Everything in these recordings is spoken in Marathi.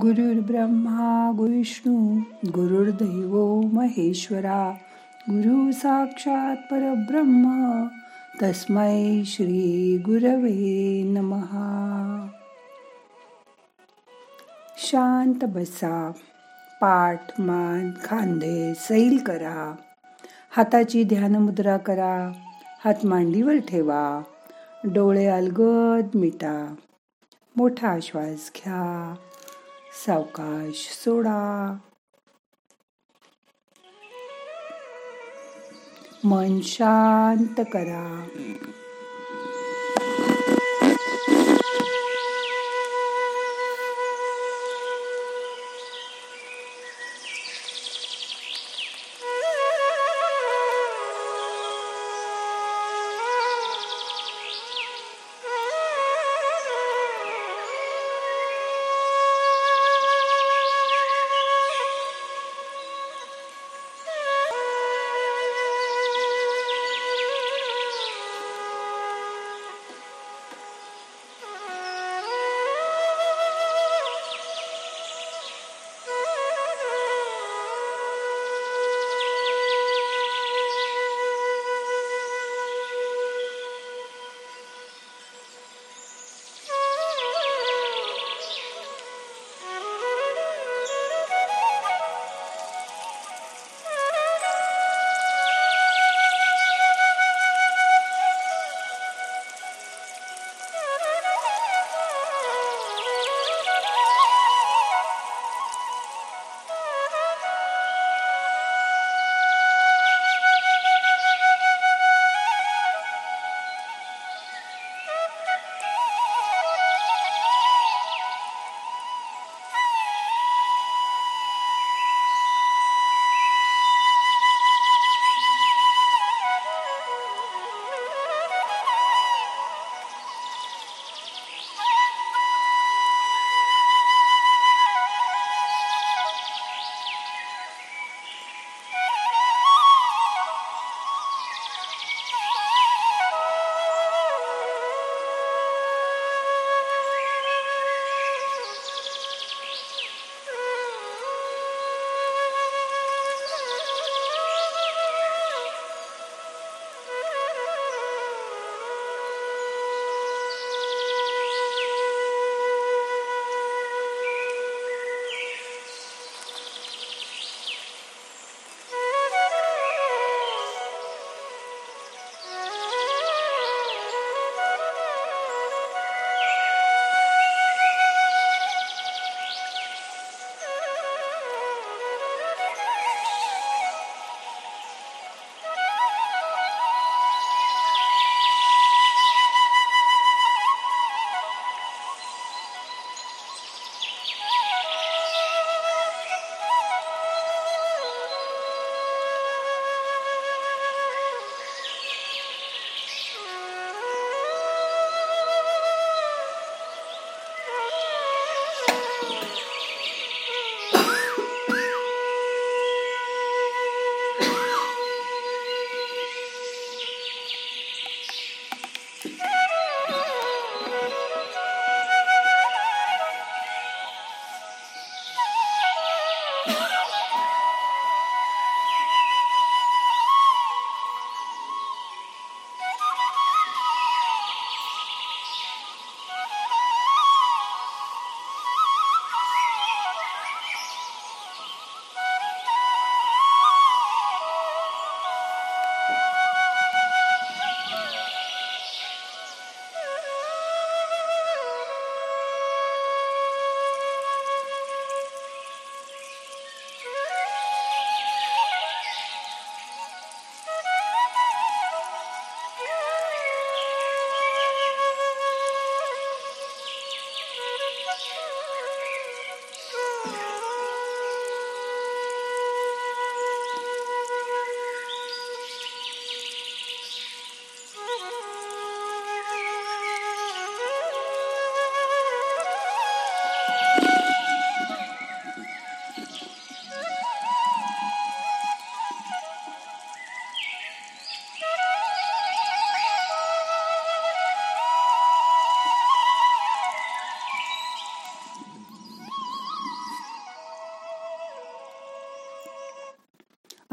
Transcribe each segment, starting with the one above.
गुरुर्ब्रह्मा गुरुविष्णू गुरुर्दैव महेश्वरा गुरु साक्षात परब्रह्म तस्मै श्री गुरवे नमहा शांत बसा पाठ मान खांदे सैल करा. हाताची ध्यानमुद्रा करा. हात मांडीवर ठेवा. डोळे अलगद मिटा. मोठा श्वास घ्या. सावकाश सोडा. मन शांत करा.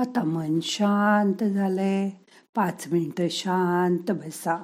आता मन शांत झालंय. पाच मिनिटं शांत बसा.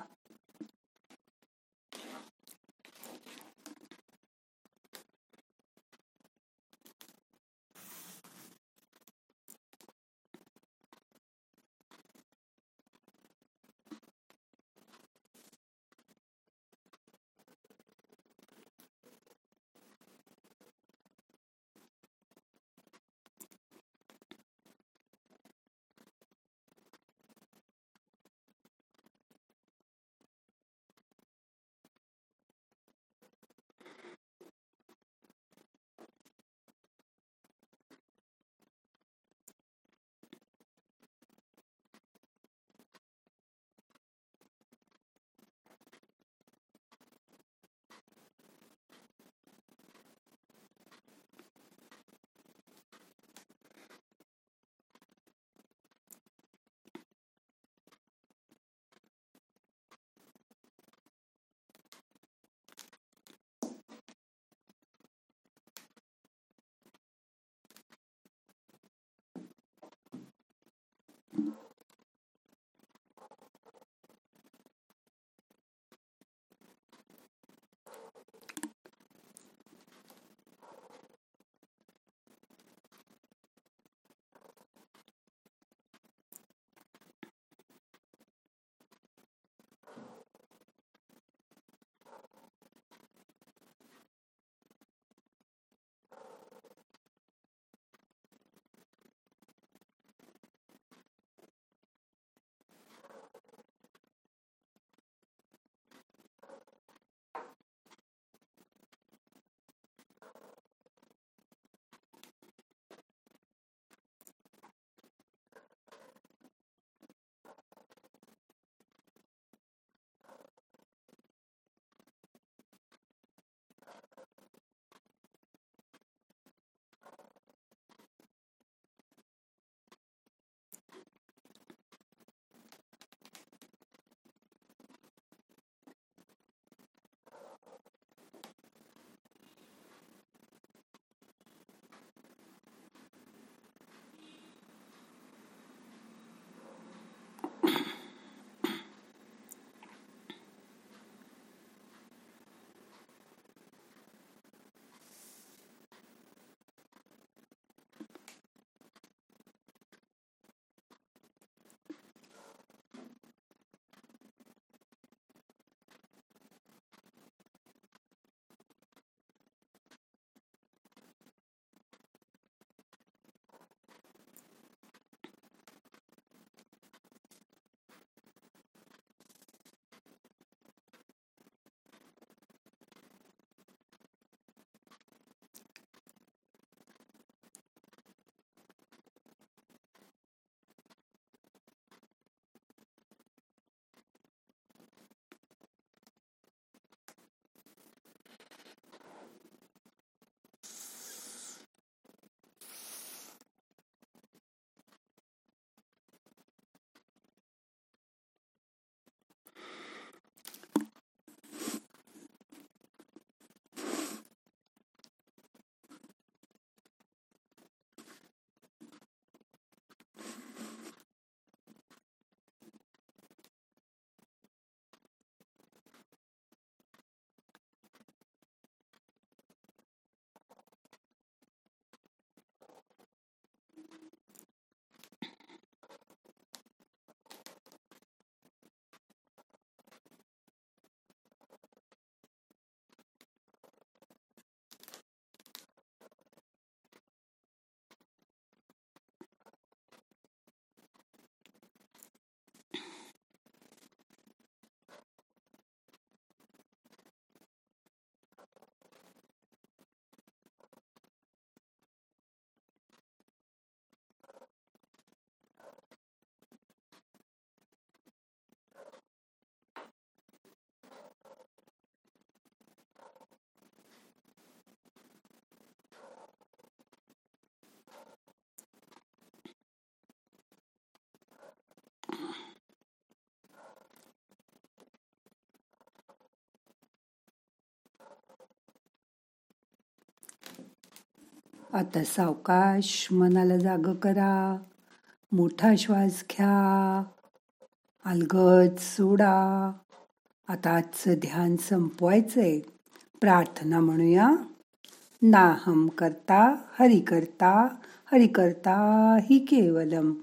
आता सावकाश मनाला जाग करा. मोठा श्वास घ्या. अलगद सोडा. आता आजचं ध्यान संपवायचंय. प्रार्थना म्हणूया. नाहम करता हरि करता हरि करता हि केवलम.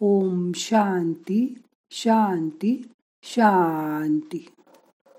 ओम शांती शांती शांती.